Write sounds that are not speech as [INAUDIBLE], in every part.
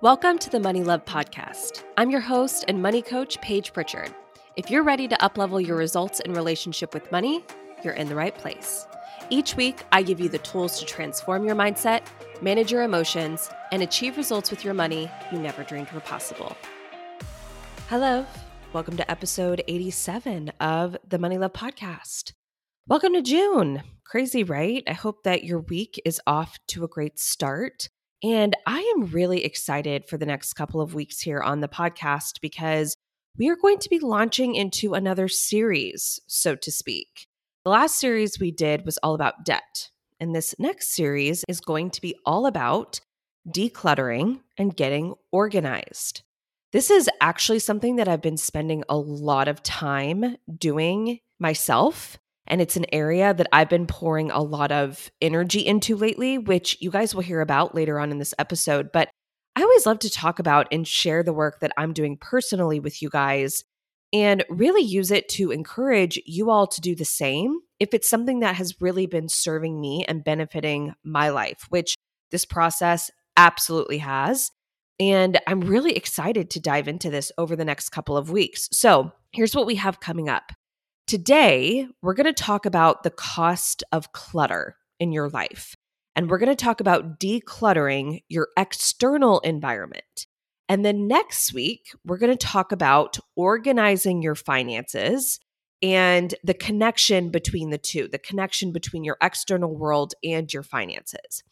Welcome to the Money Love Podcast. I'm your host and money coach, Paige Pritchard. If you're ready to uplevel your results in relationship with money, you're in the right place. Each week, I give you the tools to transform your mindset, manage your emotions, and achieve results with your money you never dreamed were possible. Hello, welcome to episode 87 of the Money Love Podcast. Welcome to June. Crazy, right? I hope that your week is off to a great start. And I am really excited for the next couple of weeks here on the podcast because we are going to be launching into another series, so to speak. The last series we did was all about debt. And this next series is going to be all about decluttering and getting organized. This is actually something that I've been spending a lot of time doing myself and it's an area that I've been pouring a lot of energy into lately, which you guys will hear about later on in this episode. But I always love to talk about and share the work that I'm doing personally with you guys and really use it to encourage you all to do the same if it's something that has really been serving me and benefiting my life, which this process absolutely has. And I'm really excited to dive into this over the next couple of weeks. So, here's what we have coming up. Today, we're going to talk about the cost of clutter in your life. And we're going to talk about decluttering your external environment. And then next week, we're going to talk about organizing your finances and the connection between the two, the connection between your external world and your finances.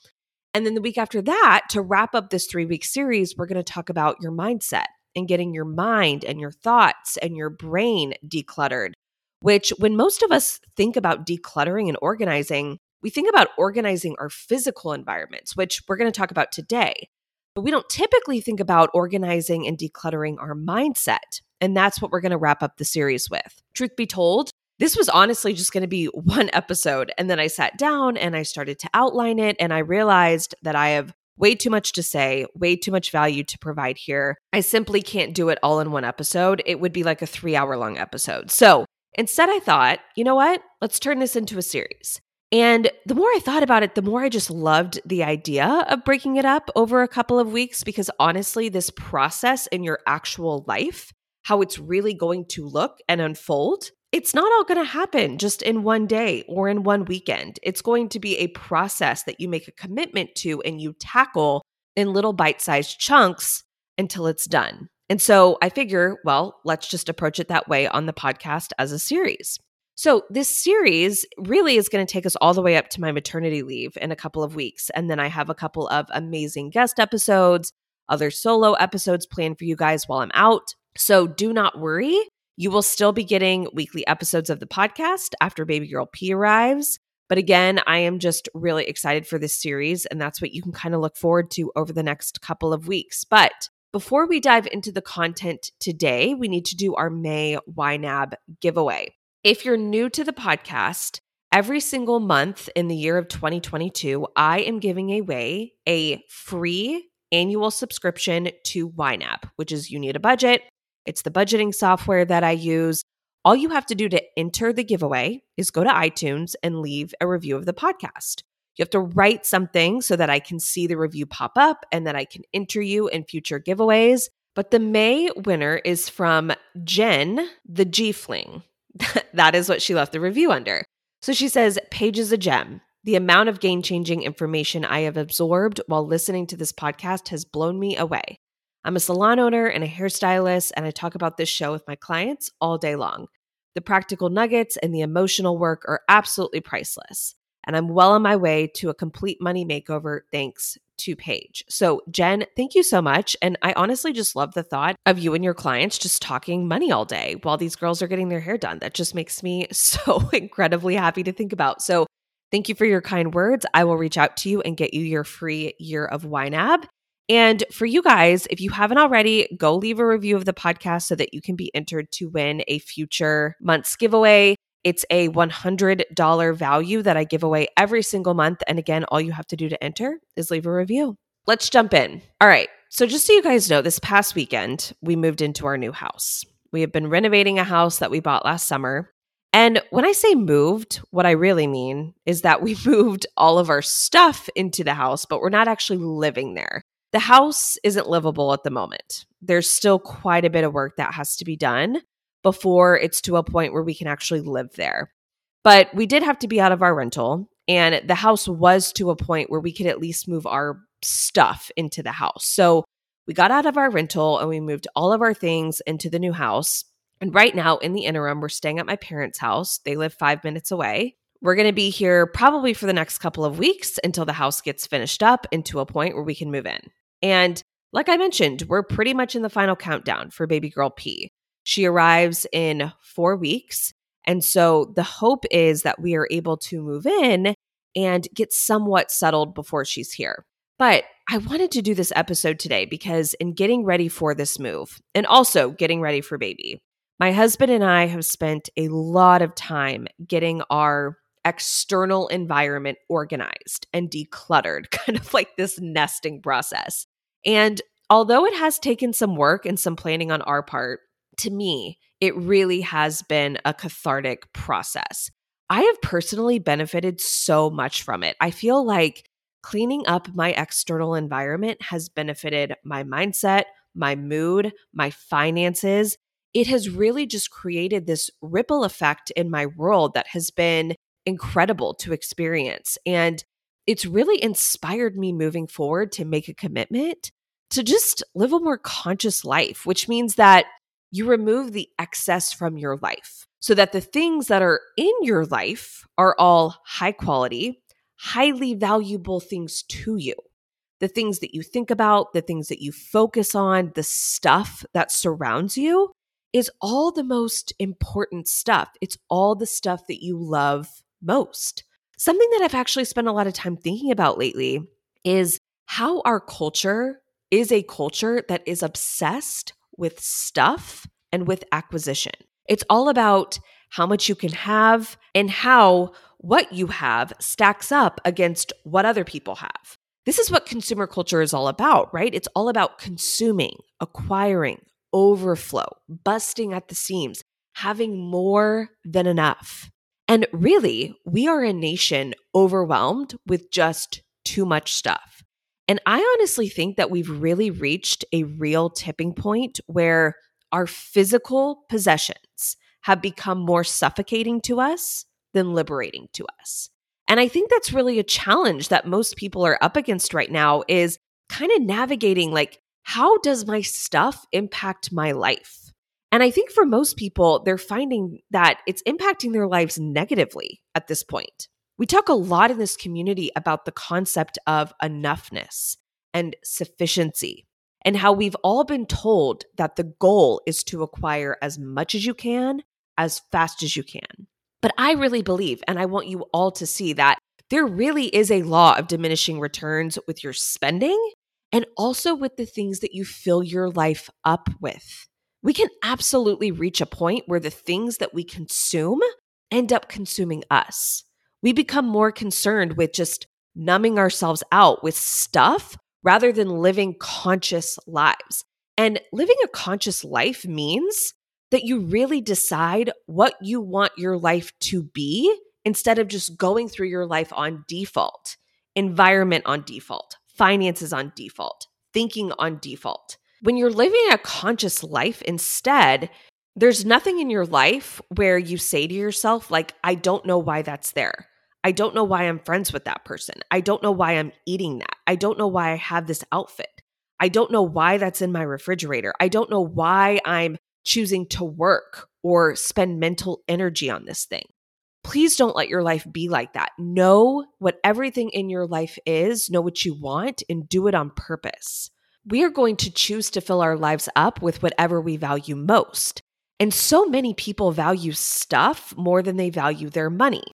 And then the week after that, to wrap up this three week series, we're going to talk about your mindset and getting your mind and your thoughts and your brain decluttered which when most of us think about decluttering and organizing, we think about organizing our physical environments, which we're going to talk about today. But we don't typically think about organizing and decluttering our mindset. And that's what we're going to wrap up the series with. Truth be told, this was honestly just going to be [LAUGHS] one episode. And then I sat down and I started to outline it. And I realized that I have way too much to say, way too much value to provide here. I simply can't do it all in one episode. It would be like a three hour long episode. So Instead, I thought, you know what? Let's turn this into a series. And the more I thought about it, the more I just loved the idea of breaking it up over a couple of weeks because honestly, this process in your actual life, how it's really going to look and unfold, it's not all going to happen just in one day or in one weekend. It's going to be a process that you make a commitment to and you tackle in little bite sized chunks until it's done. And so I figure, well, let's just approach it that way on the podcast as a series. So, this series really is going to take us all the way up to my maternity leave in a couple of weeks. And then I have a couple of amazing guest episodes, other solo episodes planned for you guys while I'm out. So, do not worry. You will still be getting weekly episodes of the podcast after baby girl P arrives. But again, I am just really excited for this series. And that's what you can kind of look forward to over the next couple of weeks. But before we dive into the content today, we need to do our May YNAB giveaway. If you're new to the podcast, every single month in the year of 2022, I am giving away a free annual subscription to YNAB, which is You Need a Budget. It's the budgeting software that I use. All you have to do to enter the giveaway is go to iTunes and leave a review of the podcast. You have to write something so that I can see the review pop up and that I can enter you in future giveaways. But the May winner is from Jen, the G Fling. [LAUGHS] that is what she left the review under. So she says, Paige is a gem. The amount of game changing information I have absorbed while listening to this podcast has blown me away. I'm a salon owner and a hairstylist, and I talk about this show with my clients all day long. The practical nuggets and the emotional work are absolutely priceless and I'm well on my way to a complete money makeover thanks to Paige. So, Jen, thank you so much. And I honestly just love the thought of you and your clients just talking money all day while these girls are getting their hair done. That just makes me [LAUGHS] so incredibly happy to think about. So, thank you for your kind words. I will reach out to you and get you your free year of YNAB. And for you guys, if you haven't already, go leave a review of the podcast so that you can be entered to win a future month's giveaway. It's a $100 value that I give away every single month. And again, all you have to do to enter is leave a review. Let's jump in. All right. So, just so you guys know, this past weekend, we moved into our new house. We have been renovating a house that we bought last summer. And when I say moved, what I really mean is that we [LAUGHS] moved all of our stuff into the house, but we're not actually living there. The house isn't livable at the moment. There's still quite a bit of work that has to be done before it's to a point where we can actually live there. But we did have to be out of our rental, and the house was to a point where we could at least move our stuff into the house. So we got out of our rental and we moved all of our things into the new house. And right now, in the interim, we're staying at my parents' house. They live five minutes away. We're going to be here probably for the next couple of weeks until the house gets finished up into a point where we can move in. And like I mentioned, we're pretty much in the final countdown for baby girl P. She arrives in four weeks. And so the hope is that we are able to move in and get somewhat settled before she's here. But I wanted to do this episode today because in getting ready for this move and also getting ready for baby, my husband and I have spent a lot of time getting our external environment organized and decluttered, [LAUGHS] kind of like this nesting process. And although it has taken some work and some planning on our part, to me, it really has been a cathartic process. I have personally benefited so much from it. I feel like cleaning up my external environment has benefited my mindset, my mood, my finances. It has really just created this ripple effect in my world that has been incredible to experience. And it's really inspired me moving forward to make a commitment to just live a more conscious life, which means that you remove the excess from your life so that the things that are in your life are all high quality, highly valuable things to you. The things that you think about, the things that you focus on, the stuff that surrounds you is all the most important stuff. It's all the stuff that you love most. Something that I've actually spent a lot of time thinking about lately is how our culture is a culture that is obsessed with stuff and with acquisition. It's all about how much you can have and how what you have stacks up against what other people have. This is what consumer culture is all about, right? It's all about consuming, acquiring, overflow, busting at the seams, having more than enough. And really, we are a nation overwhelmed with just too much stuff. And I honestly think that we've really reached a real tipping point where our physical possessions have become more suffocating to us than liberating to us. And I think that's really a challenge that most people are up against right now is kind of navigating like how does my stuff impact my life? And I think for most people they're finding that it's impacting their lives negatively at this point. We talk a lot in this community about the concept of enoughness and sufficiency, and how we've all been told that the goal is to acquire as much as you can, as fast as you can. But I really believe, and I want you all to see that there really is a law of diminishing returns with your spending and also with the things that you fill your life up with. We can absolutely reach a point where the things that we consume end up consuming us we become more concerned with just numbing ourselves out with stuff rather than living conscious lives. And living a conscious life means that you really decide what you want your life to be instead of just going through your life on default, environment on default, finances on default, thinking on default. When you're living a conscious life instead, there's nothing in your life where you say to yourself, like, I don't know why that's there. I don't know why I'm friends with that person. I don't know why I'm eating that. I don't know why I have this outfit. I don't know why that's in my refrigerator. I don't know why I'm choosing to work or spend mental energy on this thing. Please don't let your life be like that. Know what everything in your life is, know what you want, and do it on purpose. We are going to choose to fill our lives up with whatever we value most. And so many people value stuff more than they value their money.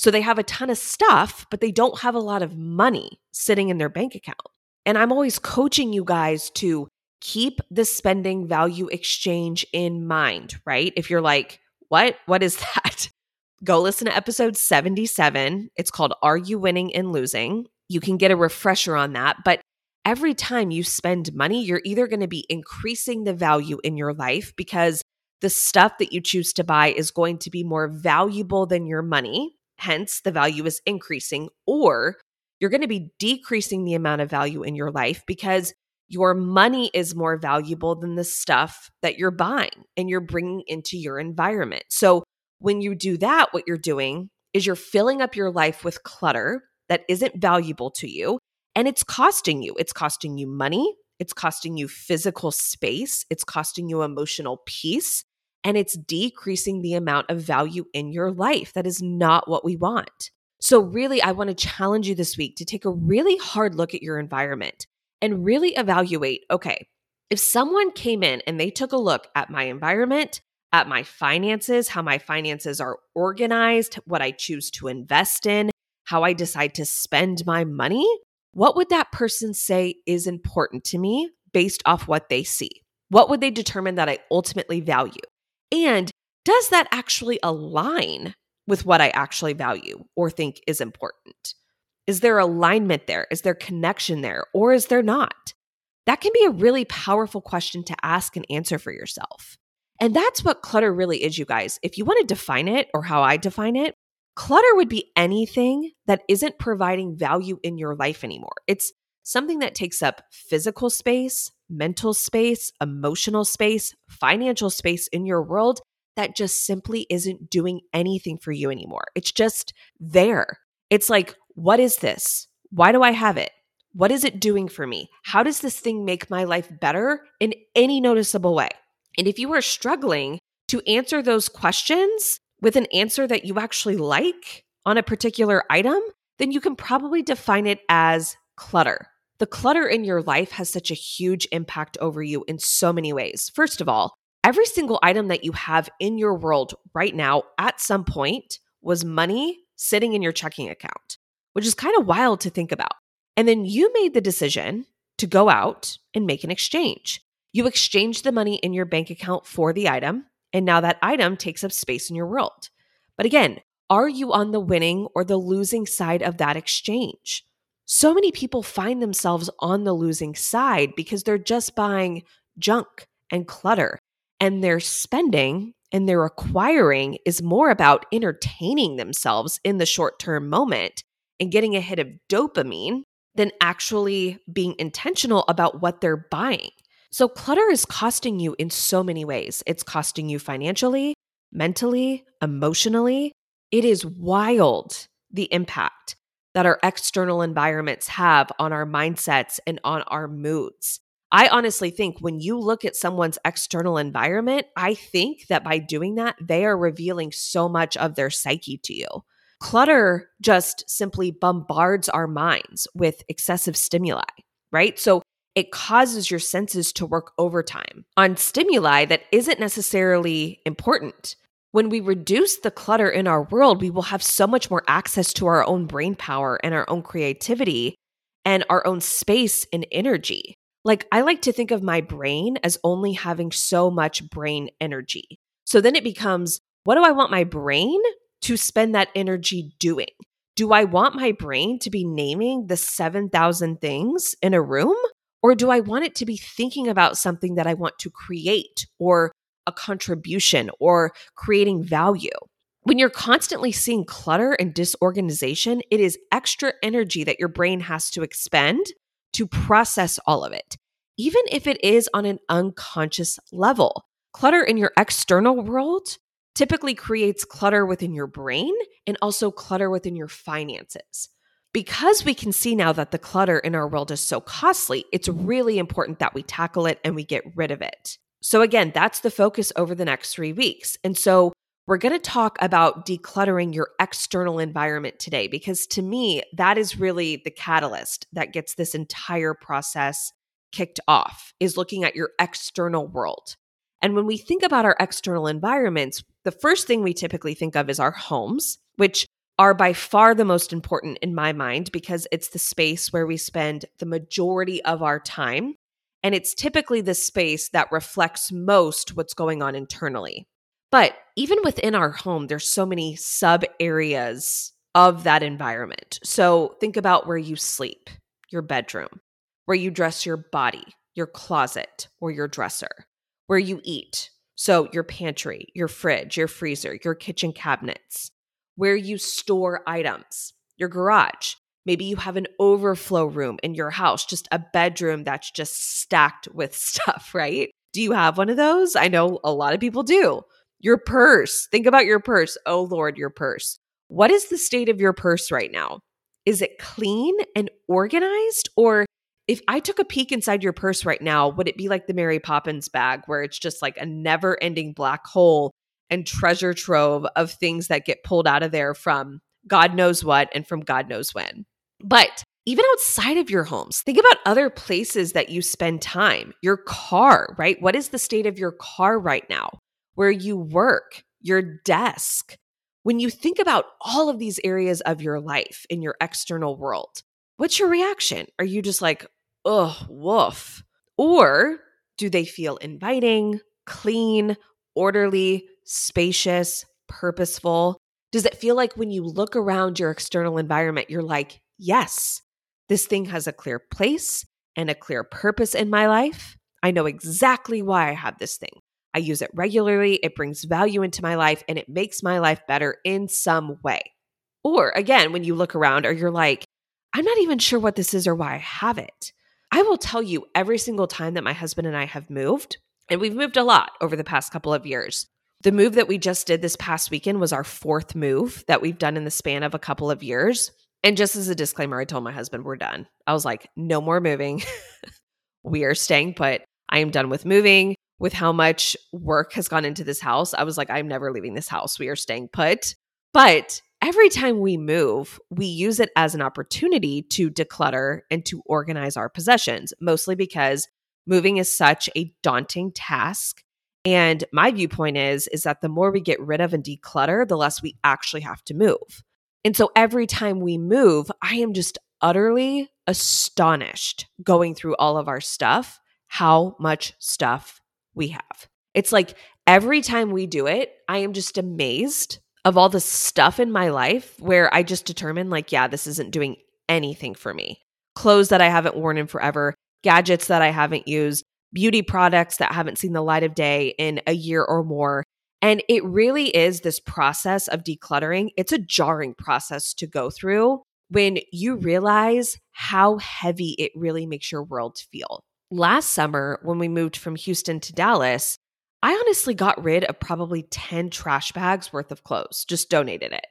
So they have a ton of stuff, but they don't have a lot of money sitting in their bank account. And I'm always coaching you guys to keep the spending value exchange in mind, right? If you're like, what? What is [LAUGHS] that? Go listen to episode 77. It's called Are You Winning and Losing? You can get a refresher on that. But every time you spend money, you're either going to be increasing the value in your life because the stuff that you choose to buy is going to be more valuable than your money. Hence, the value is increasing, or you're going to be decreasing the amount of value in your life because your money is more valuable than the stuff that you're buying and you're bringing into your environment. So when you do that, what you're doing is you're filling up your life with clutter that isn't valuable to you and it's costing you. It's costing you money, it's costing you physical space, it's costing you emotional peace, and it's decreasing the amount of value in your life. That is not what we want. So, really, I want to challenge you this week to take a really hard look at your environment and really evaluate okay, if someone came in and they took a look at my environment, at my finances, how my finances are organized, what I choose to invest in, how I decide to spend my money, what would that person say is important to me based off what they see? What would they determine that I ultimately value? And does that actually align with what I actually value or think is important? Is there alignment there? Is there connection there? Or is there not? That can be a really powerful question to ask and answer for yourself. And that's what clutter really is, you guys. If you want to define it or how I define it, clutter would be anything that isn't providing value in your life anymore. It's something that takes up physical space, mental space, emotional space, financial space in your world that just simply isn't doing anything for you anymore. It's just there. It's like, what is this? Why do I have it? What is it doing for me? How does this thing make my life better in any noticeable way? And if you are struggling to answer those questions with an answer that you actually like on a particular item, then you can probably define it as clutter. The clutter in your life has such a huge impact over you in so many ways. First of all, every single item that you have in your world right now at some point was money sitting in your checking account, which is kind of wild to think about. And then you made the decision to go out and make an exchange. You exchange the money in your bank account for the item, and now that item takes up space in your world. But again, are you on the winning or the losing side of that exchange? So many people find themselves on the losing side because they're just buying junk and clutter, and their spending and their acquiring is more about entertaining themselves in the short term moment and getting a hit of dopamine than actually being intentional about what they're buying. So, clutter is costing you in so many ways. It's costing you financially, mentally, emotionally. It is wild the impact that our external environments have on our mindsets and on our moods. I honestly think when you look at someone's external environment, I think that by doing that, they are revealing so much of their psyche to you. Clutter just simply bombards our minds with excessive stimuli, right? So it causes your senses to work overtime on stimuli that isn't necessarily important. When we reduce the clutter in our world, we will have so much more access to our own brain power and our own creativity and our own space and energy. Like, I like to think of my brain as only having so much brain energy. So then it becomes what do I want my brain to spend that energy doing? Do I want my brain to be naming the 7,000 things in a room? Or do I want it to be thinking about something that I want to create or a contribution or creating value? When you're constantly seeing clutter and disorganization, it is extra energy that your brain has to expend to process all of it, even if it is on an unconscious level. Clutter in your external world typically creates clutter within your brain and also clutter within your finances because we can see now that the clutter in our world is so costly, it's really important that we tackle it and we get rid of it. So, again, that's the focus over the next three weeks. And so, we're going to talk about decluttering your external environment today, because to me, that is really the catalyst that gets this entire process kicked off, is looking at your external world. And when we think about our external environments, the first thing we typically think of is our homes, which are by far the most important in my mind because it's the space where we spend the majority of our time. And it's typically the space that reflects most what's going on internally. But even within our home, there's so many sub areas of that environment. So think about where you sleep, your bedroom, where you dress your body, your closet, or your dresser, where you eat. So your pantry, your fridge, your freezer, your kitchen cabinets, where you store items, your garage. Maybe you have an overflow room in your house, just a bedroom that's just stacked with [LAUGHS] stuff, right? Do you have one of those? I know a lot of people do. Your purse. Think about your purse. Oh Lord, your purse. What is the state of your purse right now? Is it clean and organized? Or if I took a peek inside your purse right now, would it be like the Mary Poppins bag where it's just like a never ending black hole and treasure trove of things that get pulled out of there from God knows what and from God knows when? But even outside of your homes, think about other places that you spend time. Your car, right? What is the state of your car right now? Where you work, your desk. When you think about all of these areas of your life in your external world, what's your reaction? Are you just like, ugh, woof? Or do they feel inviting, clean, orderly, spacious, purposeful? Does it feel like when you look around your external environment, you're like, yes, this thing has a clear place and a clear purpose in my life. I know exactly why I have this thing. I use it regularly, it brings value into my life, and it makes my life better in some way. Or again, when you look around or you're like, I'm not even sure what this is or why I have it. I will tell you every single time that my husband and I have moved, and we've moved a lot over the past couple of years. The move that we just did this past weekend was our fourth move that we've done in the span of a couple of years. And just as a disclaimer, I told my husband, we're done. I was like, no more moving. [LAUGHS] we are staying put. I am done with moving. With how much work has gone into this house, I was like, I'm never leaving this house. We are staying put. But every time we move, we use it as an opportunity to declutter and to organize our possessions, mostly because moving is such a daunting task. And my viewpoint is is that the more we get rid of and declutter, the less we actually have to move. And so every time we move, I am just utterly astonished going through all of our stuff, how much stuff we have. It's like every time we do it, I am just amazed of all the stuff in my life where I just determine, like, yeah, this isn't doing anything for me. Clothes that I haven't worn in forever, gadgets that I haven't used, beauty products that haven't seen the light of day in a year or more. And it really is this process of decluttering. It's a jarring process to go through when you realize how heavy it really makes your world feel. Last summer, when we moved from Houston to Dallas, I honestly got rid of probably 10 trash bags worth of clothes, just donated it.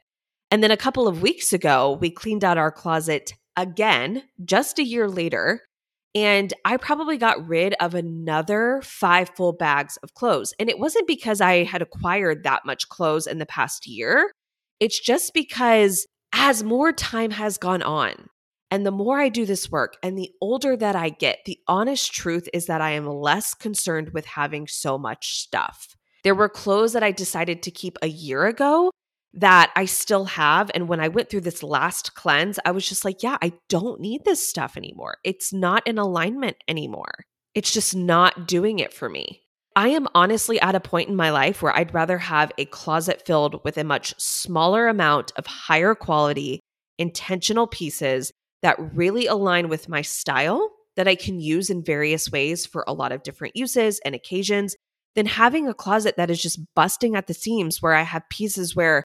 And then a couple of weeks ago, we cleaned out our closet again, just a year later, and I probably got rid of another five full bags of clothes. And it wasn't because I had acquired that much clothes in the past year. It's just because as more time has gone on, and the more I do this work and the older that I get, the honest truth is that I am less concerned with having so much stuff. There were clothes that I decided to keep a year ago that I still have. And when I went through this last cleanse, I was just like, yeah, I don't need this stuff anymore. It's not in alignment anymore. It's just not doing it for me. I am honestly at a point in my life where I'd rather have a closet filled with a much smaller amount of higher quality, intentional pieces that really align with my style that I can use in various ways for a lot of different uses and occasions than having a closet that is just busting at the seams where I have pieces where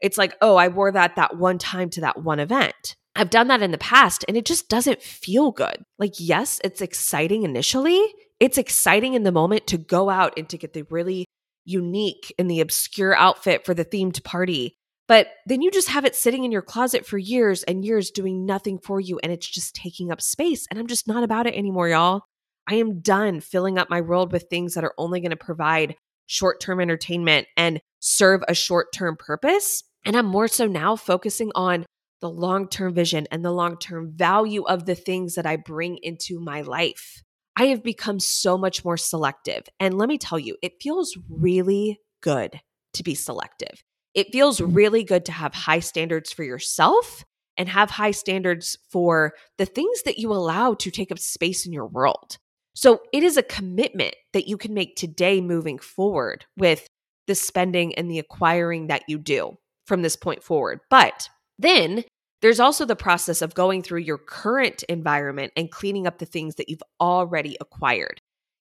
it's like, oh, I wore that that one time to that one event. I've done that in the past and it just doesn't feel good. Like, yes, it's exciting initially. It's exciting in the moment to go out and to get the really unique and the obscure outfit for the themed party. But then you just have it sitting in your closet for years and years doing nothing for you and it's just taking up space. And I'm just not about it anymore, y'all. I am done filling up my world with things that are only going to provide short term entertainment and serve a short term purpose. And I'm more so now focusing on the long term vision and the long term value of the things that I bring into my life. I have become so much more selective. And let me tell you, it feels really good to be selective. It feels really good to have high standards for yourself and have high standards for the things that you allow to take up space in your world. So it is a commitment that you can make today moving forward with the spending and the acquiring that you do from this point forward. But then there's also the process of going through your current environment and cleaning up the things that you've already acquired,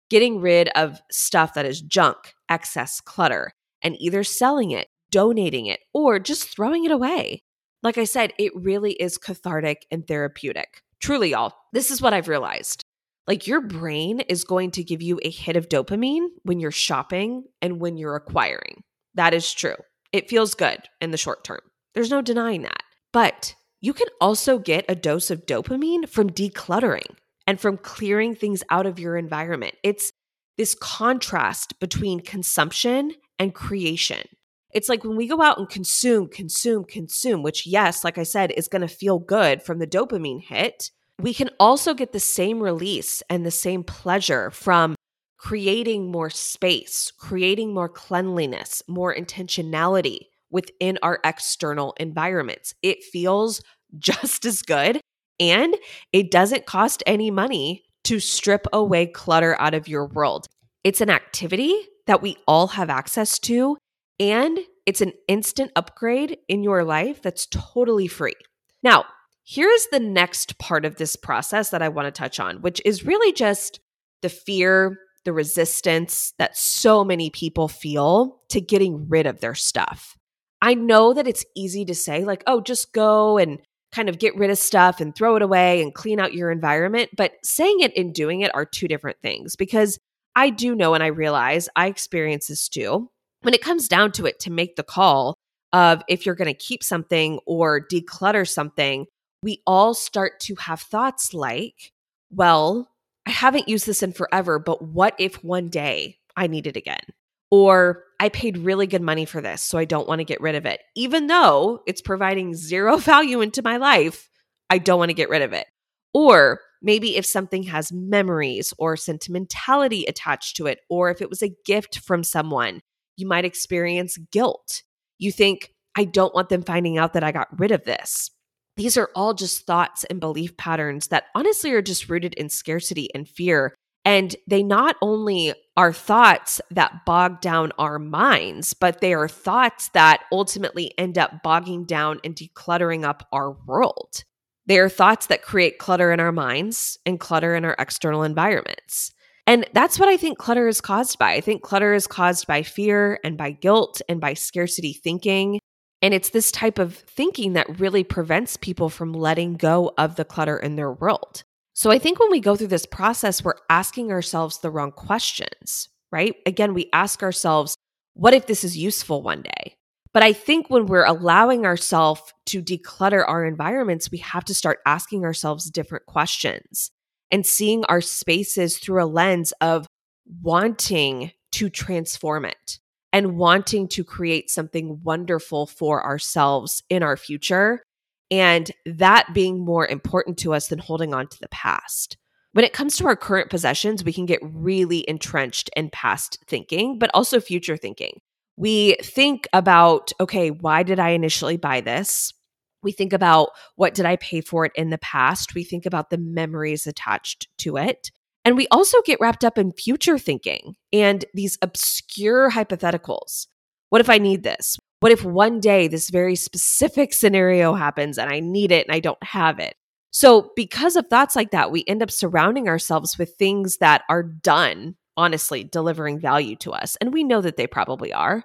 getting rid of stuff that is junk, excess clutter, and either selling it, donating it, or just throwing it away. like I said, it really is cathartic and therapeutic. Truly, y'all, this is what I've realized. Like your brain is going to give you a hit of dopamine when you're shopping and when you're acquiring. That is true. It feels good in the short term. There's no denying that. But you can also get a dose of dopamine from decluttering and from clearing things out of your environment. It's this contrast between consumption and creation. It's like when we go out and consume, consume, consume, which, yes, like I said, is going to feel good from the dopamine hit. We can also get the same release and the same pleasure from creating more space, creating more cleanliness, more intentionality within our external environments. It feels [LAUGHS] just as good and it doesn't cost any money to strip away clutter out of your world. It's an activity that we all have access to, and it's an instant upgrade in your life that's totally free. Now, here's the next part of this process that I want to touch on, which is really just the fear, the resistance that so many people feel to getting rid of their stuff. I know that it's easy to say, like, oh, just go and kind of get rid of stuff and throw it away and clean out your environment. But saying it and doing it are two different things because I do know and I realize I experience this too. When it comes down to it, to make the call of if you're going to keep something or declutter something, we all start to have thoughts like, well, I haven't used this in forever, but what if one day I need it again? Or I paid really good money for this, so I don't want to get rid of it. Even though it's providing zero [LAUGHS] value into my life, I don't want to get rid of it. Or maybe if something has memories or sentimentality attached to it, or if it was a gift from someone, you might experience guilt. You think, I don't want them finding out that I got rid of this. These are all just thoughts and belief patterns that honestly are just rooted in scarcity and fear and they not only are thoughts that bog down our minds, but they are thoughts that ultimately end up bogging down and decluttering up our world. They are thoughts that create clutter in our minds and clutter in our external environments. And that's what I think clutter is caused by. I think clutter is caused by fear and by guilt and by scarcity thinking. And it's this type of thinking that really prevents people from letting go of the clutter in their world. So I think when we go through this process, we're asking ourselves the wrong questions, right? Again, we ask ourselves, what if this is useful one day? But I think when we're allowing ourselves to declutter our environments, we have to start asking ourselves different questions and seeing our spaces through a lens of wanting to transform it and wanting to create something wonderful for ourselves in our future and that being more important to us than holding on to the past. When it comes to our current possessions, we can get really entrenched in past thinking, but also future thinking. We think about, okay, why did I initially buy this? We think about what did I pay for it in the past? We think about the memories attached to it. And we also get wrapped up in future thinking and these obscure hypotheticals. What if I need this? What if one day this very specific scenario happens and I need it and I don't have it? So, because of thoughts like that, we end up surrounding ourselves with things that are done, honestly, delivering value to us. And we know that they probably are,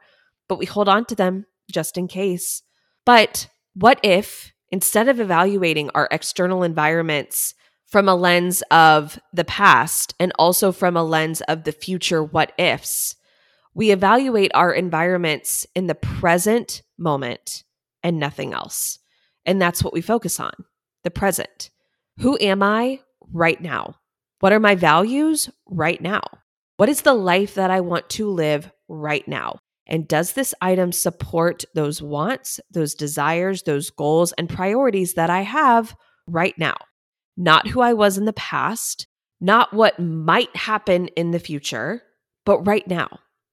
but we hold on to them just in case. But what if instead of evaluating our external environments from a lens of the past and also from a lens of the future what ifs, we evaluate our environments in the present moment and nothing else. And that's what we focus on the present. Who am I right now? What are my values right now? What is the life that I want to live right now? And does this item support those wants, those desires, those goals, and priorities that I have right now? Not who I was in the past, not what might happen in the future, but right now.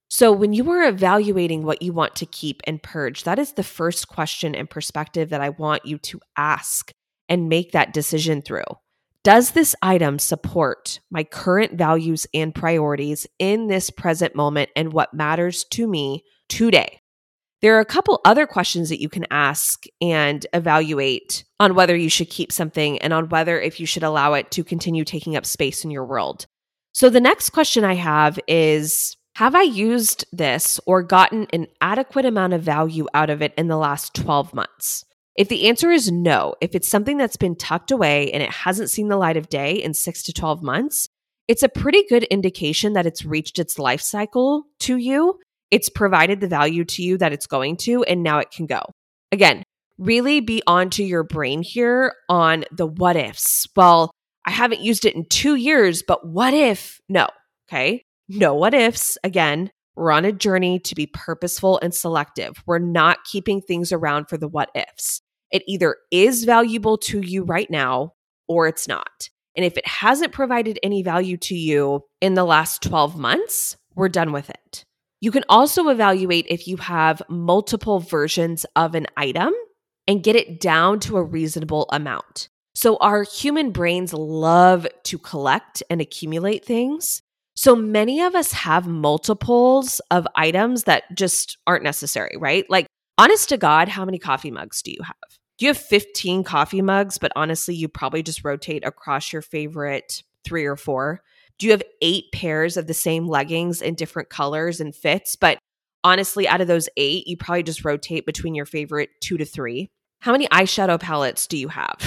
So, when you are evaluating what you want to keep and purge, that is the first question and perspective that I want you to ask and make that decision through. Does this item support my current values and priorities in this present moment and what matters to me today? There are a couple other questions that you can ask and evaluate on whether you should keep something and on whether if you should allow it to continue taking up space in your world. So the next question I have is have I used this or gotten an adequate amount of value out of it in the last 12 months? If the answer is no, if it's something that's been tucked away and it hasn't seen the light of day in six to 12 months, it's a pretty good indication that it's reached its life cycle to you. It's provided the value to you that it's going to, and now it can go. Again, really be onto your brain here on the what ifs. Well, I haven't used it in two years, but what if? No. Okay. No what ifs. Again, we're on a journey to be purposeful and selective. We're not keeping things around for the what ifs. It either is valuable to you right now or it's not. And if it hasn't provided any value to you in the last 12 months, we're done with it. You can also evaluate if you have multiple versions of an item and get it down to a reasonable amount. So, our human brains love to collect and accumulate things. So many of us have multiples of items that just aren't necessary, right? Like, honest to God, how many coffee mugs do you have? Do you have 15 coffee mugs, but honestly, you probably just rotate across your favorite three or four? Do you have eight pairs of the same leggings in different colors and fits? But honestly, out of those eight, you probably just rotate between your favorite two to three. How many eyeshadow palettes do you have?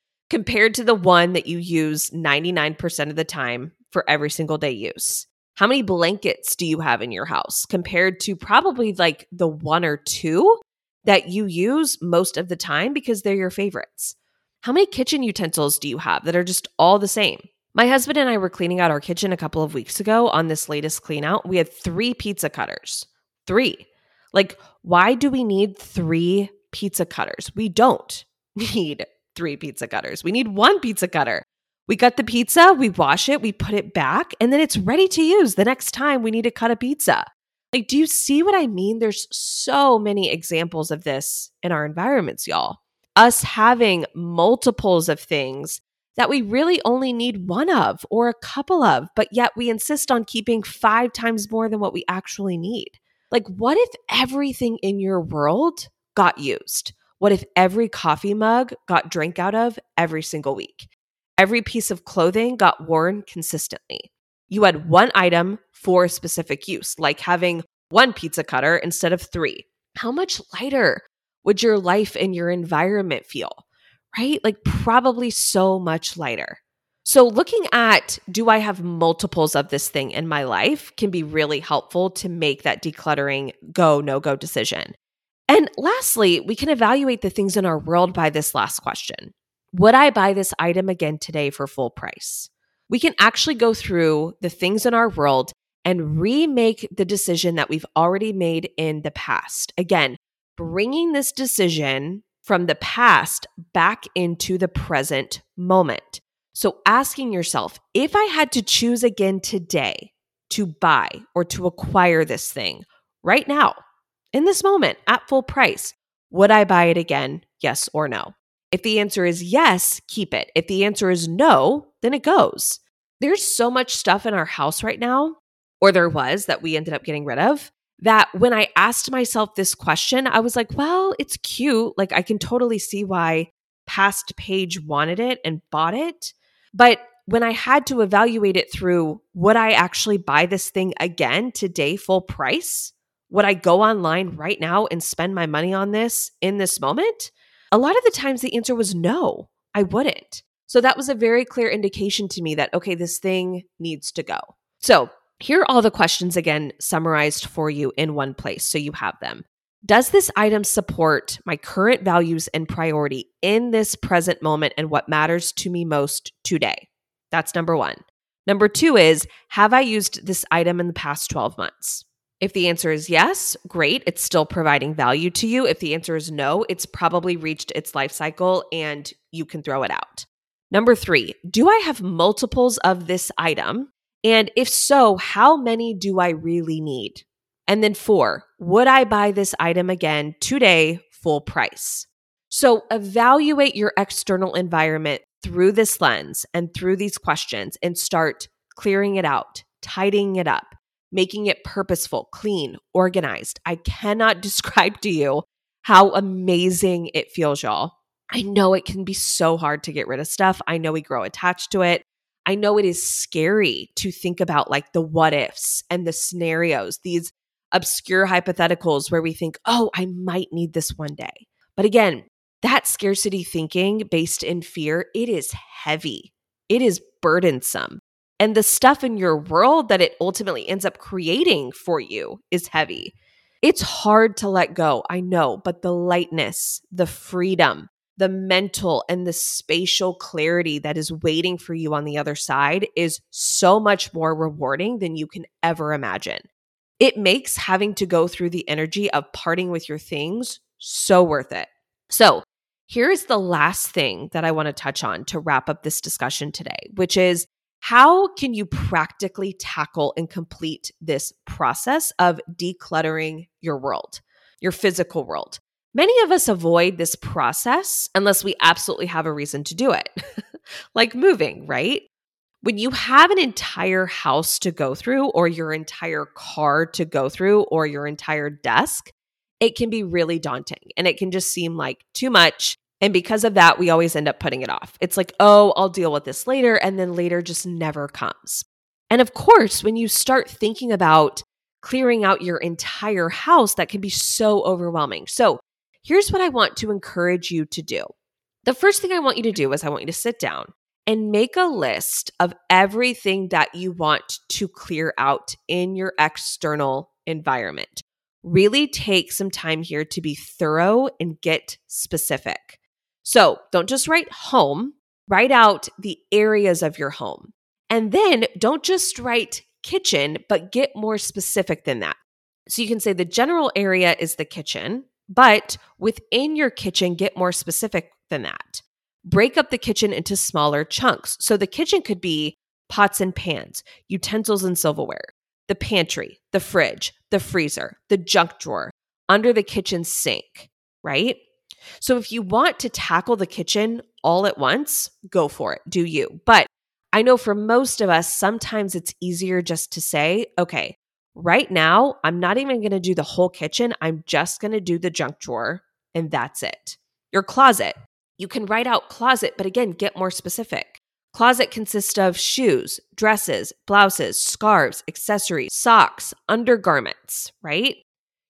[LAUGHS] Compared to the one that you use 99% of the time for every single day use? How many blankets do you have in your house compared to probably like the one or two that you use most of the time because they're your favorites? How many kitchen utensils do you have that are just all the same? My husband and I were cleaning out our kitchen a couple of weeks ago on this latest clean out. We had three pizza cutters. Three. Like, why do we need three pizza cutters? We don't [LAUGHS] need three pizza cutters. We need one pizza cutter. We cut the pizza, we wash it, we put it back, and then it's ready to use the next time we need to cut a pizza. Like, do you see what I mean? There's so many examples of this in our environments, y'all. Us having multiples of things that we really only need one of or a couple of, but yet we insist on keeping five times more than what we actually need. Like, what if everything in your world got used? What if every coffee mug got drank out of every single week? Every piece of clothing got worn consistently. You had one item for specific use, like having one pizza cutter instead of three. How much lighter would your life and your environment feel? Right? Like, probably so much lighter. So, looking at do I have multiples of this thing in my life can be really helpful to make that decluttering go, no go decision. And lastly, we can evaluate the things in our world by this last question would I buy this item again today for full price? We can actually go through the things in our world and remake the decision that we've already made in the past. Again, bringing this decision from the past back into the present moment. So asking yourself, if I had to choose again today to buy or to acquire this thing right now, in this moment at full price, would I buy it again? Yes or no? If the answer is yes, keep it. If the answer is no, then it goes. There's so much stuff in our house right now, or there was that we ended up getting rid of, that when I asked myself this question, I was like, well, it's cute. Like, I can totally see why past Paige wanted it and bought it. But when I had to evaluate it through, would I actually buy this thing again today, full price? Would I go online right now and spend my money on this in this moment? A lot of the times the answer was no, I wouldn't. So that was a very clear indication to me that, okay, this thing needs to go. So here are all the questions again summarized for you in one place so you have them. Does this item support my current values and priority in this present moment and what matters to me most today? That's number one. Number two is Have I used this item in the past 12 months? If the answer is yes, great. It's still providing value to you. If the answer is no, it's probably reached its life cycle and you can throw it out. Number three, do I have multiples of this item? And if so, how many do I really need? And then four, would I buy this item again today, full price? So evaluate your external environment through this lens and through these questions and start clearing it out, tidying it up making it purposeful, clean, organized. I cannot [LAUGHS] describe to you how amazing it feels, y'all. I know it can be so hard to get rid of stuff. I know we grow attached to it. I know it is scary to think about like the what ifs and the scenarios, these obscure hypotheticals where we think, oh, I might need this one day. But again, that scarcity thinking based in fear, it is heavy. It is burdensome. And the stuff in your world that it ultimately ends up creating for you is heavy. It's hard to let go, I know, but the lightness, the freedom, the mental and the spatial clarity that is waiting for you on the other side is so much more rewarding than you can ever imagine. It makes having to go through the energy of parting with your things so worth it. So, here's the last thing that I want to touch on to wrap up this discussion today, which is how can you practically tackle and complete this process of decluttering your world, your physical world? Many of us avoid this process unless we absolutely have a reason to do it, [LAUGHS] like moving, right? When you have an entire house to go through, or your entire car to go through, or your entire desk, it can be really daunting and it can just seem like too much. And because of that, we always end up putting it off. It's like, oh, I'll deal with this later. And then later just never comes. And of course, when you start thinking about clearing out your entire house, that can be so overwhelming. So here's what I want to encourage you to do. The first thing I want you to do is I want you to sit down and make a list of everything that you want to clear out in your external environment. Really take some time here to be thorough and get specific. So don't just write home, write out the areas of your home. And then don't just write kitchen, but get more specific than that. So you can say the general area is the kitchen, but within your kitchen, get more specific than that. Break up the kitchen into smaller chunks. So the kitchen could be pots and pans, utensils and silverware, the pantry, the fridge, the freezer, the junk drawer, under the kitchen sink, right? So if you want to tackle the kitchen all at once, go for it, do you. But I know for most of us, sometimes it's easier just to say, okay, right now, I'm not even going to do the whole kitchen. I'm just going to do the junk drawer, and that's it. Your closet. You can write out closet, but again, get more specific. Closet consists of shoes, dresses, blouses, scarves, accessories, socks, undergarments, right?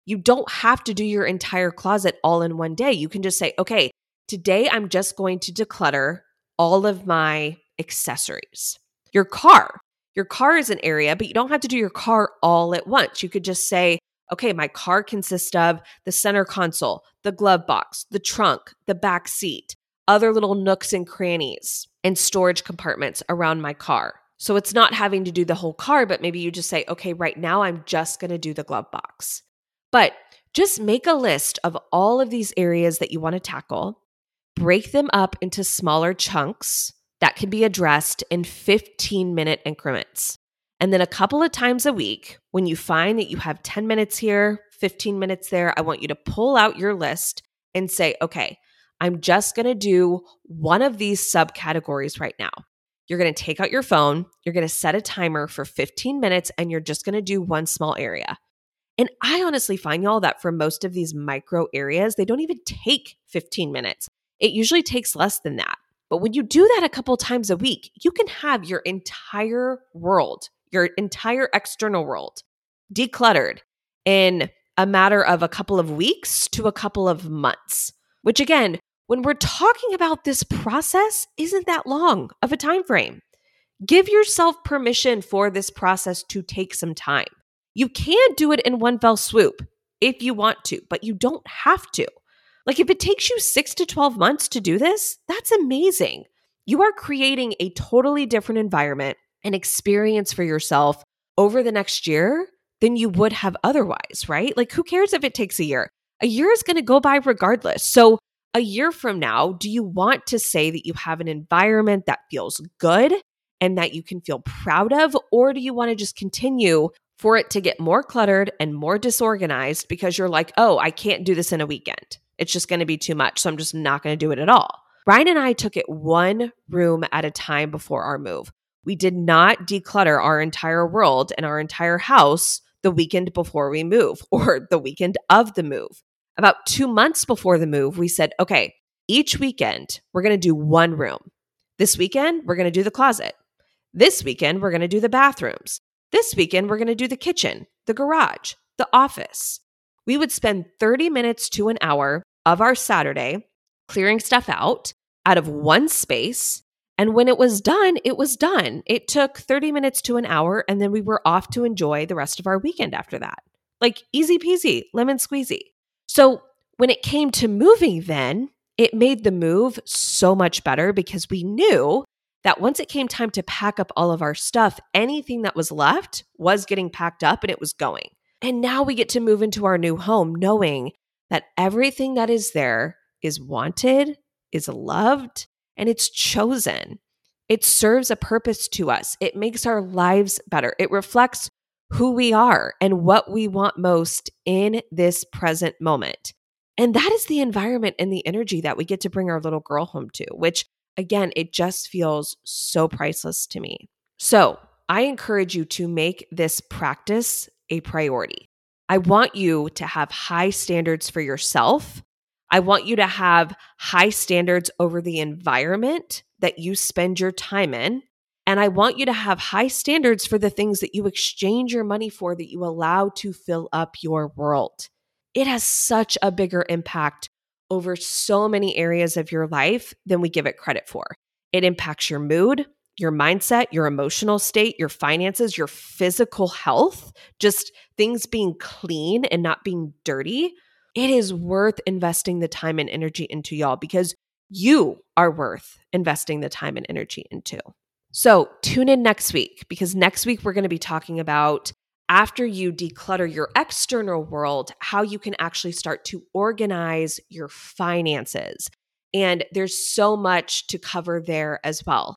You don't have to do your entire closet all in one day. You can just say, okay, today I'm just going to declutter all of my accessories. Your car. Your car is an area, but you don't have to do your car all at once. You could just say, okay, my car consists of the center console, the glove box, the trunk, the back seat, other little nooks and crannies and storage compartments around my car. So it's not having to do the whole car, but maybe you just say, okay, right now I'm just going to do the glove box. But just make a list of all of these areas that you want to tackle, break them up into smaller chunks that can be addressed in 15 minute increments. And then a couple of times a week, when you find that you have 10 minutes here, 15 minutes there, I want you to pull out your list and say, okay, I'm just going to do one of these subcategories right now. You're going to take out your phone, you're going to set a timer for 15 minutes, and you're just going to do one small area. And I honestly find y'all that for most of these micro areas, they don't even take 15 minutes. It usually takes less than that. But when you do that a couple times a week, you can have your entire world, your entire external world decluttered in a matter of a couple of weeks to a couple of months, which again, when we're talking about this process, isn't that long of a time frame. Give yourself permission for this process to take some time. You can do it in one fell swoop if you want to, but you don't have to. Like if it takes you six to 12 months to do this, that's amazing. You are creating a totally different environment and experience for yourself over the next year than you would have otherwise, right? Like who cares if it takes a year? A year is going to go by regardless. So, a year from now, do you want to say that you have an environment that feels good and that you can feel proud of? Or do you want to just continue for it to get more cluttered and more disorganized because you're like, oh, I can't do this in a weekend. It's just going to be too much. So I'm just not going to do it at all. Ryan and I took it one room at a time before our move. We did not declutter our entire world and our entire house the weekend before we move [LAUGHS] or the weekend of the move. About two months before the move, we said, okay, each weekend we're going to do one room. This weekend, we're going to do the closet. This weekend, we're going to do the bathrooms. This weekend, we're going to do the kitchen, the garage, the office. We would spend 30 minutes to an hour of our Saturday clearing stuff out out of one space. And when it was done, it was done. It took 30 minutes to an hour, and then we were off to enjoy the rest of our weekend after that. Like easy peasy, lemon squeezy. So when it came to moving, then it made the move so much better because we knew that once it came time to pack up all of our stuff, anything that was left was getting packed up and it was going. And now we get to move into our new home knowing that everything that is there is wanted, is loved, and it's chosen. It serves a purpose to us. It makes our lives better. It reflects who we are and what we want most in this present moment. And that is the environment and the energy that we get to bring our little girl home to, which again, it just feels so priceless to me. So I encourage you to make this practice a priority. I want you to have high standards for yourself. I want you to have high standards over the environment that you spend your time in. And I want you to have high standards for the things that you exchange your money for, that you allow to fill up your world. It has such a bigger impact over so many areas of your life than we give it credit for. It impacts your mood, your mindset, your emotional state, your finances, your physical health, just things being clean and not being dirty, it is worth investing the time and energy into y'all because you are worth investing the time and energy into. So tune in next week because next week we're going to be talking about after you declutter your external world, how you can actually start to organize your finances. And there's so much to cover there as well.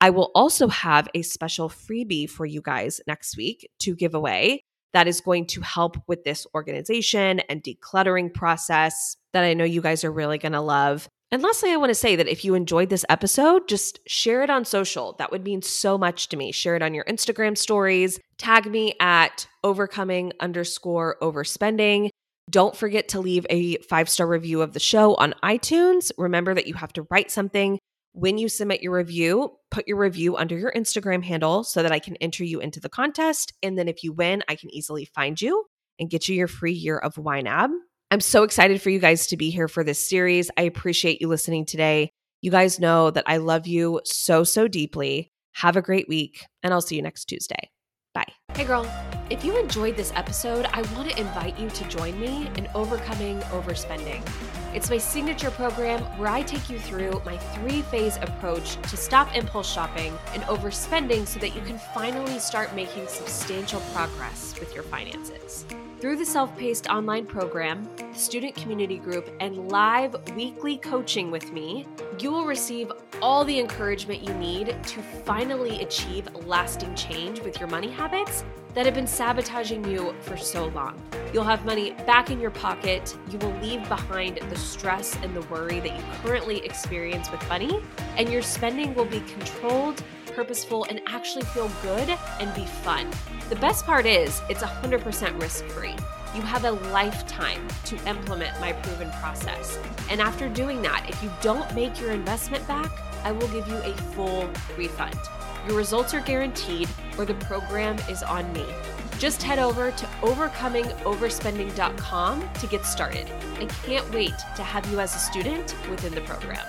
I will also have a special freebie for you guys next week to give away that is going to help with this organization and decluttering process that I know you guys are really going to love. And lastly, I want to say that if you enjoyed this episode, just share it on social. That would mean so much to me. Share it on your Instagram stories. Tag me at overcoming underscore overspending. Don't forget to leave a five star review of the show on iTunes. Remember that you have to write something when you submit your review, put your review under your Instagram handle so that I can enter you into the contest. And then if you win, I can easily find you and get you your free year of YNAB. I'm so excited for you guys to be here for this series. I appreciate you listening today. You guys know that I love you so, so deeply. Have a great week, and I'll see you next Tuesday. Bye. Hey, girl. If you enjoyed this episode, I want to invite you to join me in Overcoming Overspending. It's my signature program where I take you through my three phase approach to stop impulse shopping and overspending so that you can finally start making substantial progress with your finances. Through the self paced online program, the student community group, and live weekly coaching with me, you will receive all the encouragement you need to finally achieve lasting change with your money habits that have been sabotaging you for so long. You'll have money back in your pocket. You will leave behind the stress and the worry that you currently experience with money, and your spending will be controlled purposeful, and actually feel good and be fun. The best part is it's 100% risk free. You have a lifetime to implement my proven process. And after doing that, if you don't make your investment back, I will give you a full refund. Your results are guaranteed, or the program is on me. Just head over to overcomingoverspending.com to get started. I can't wait to have you as a student within the program.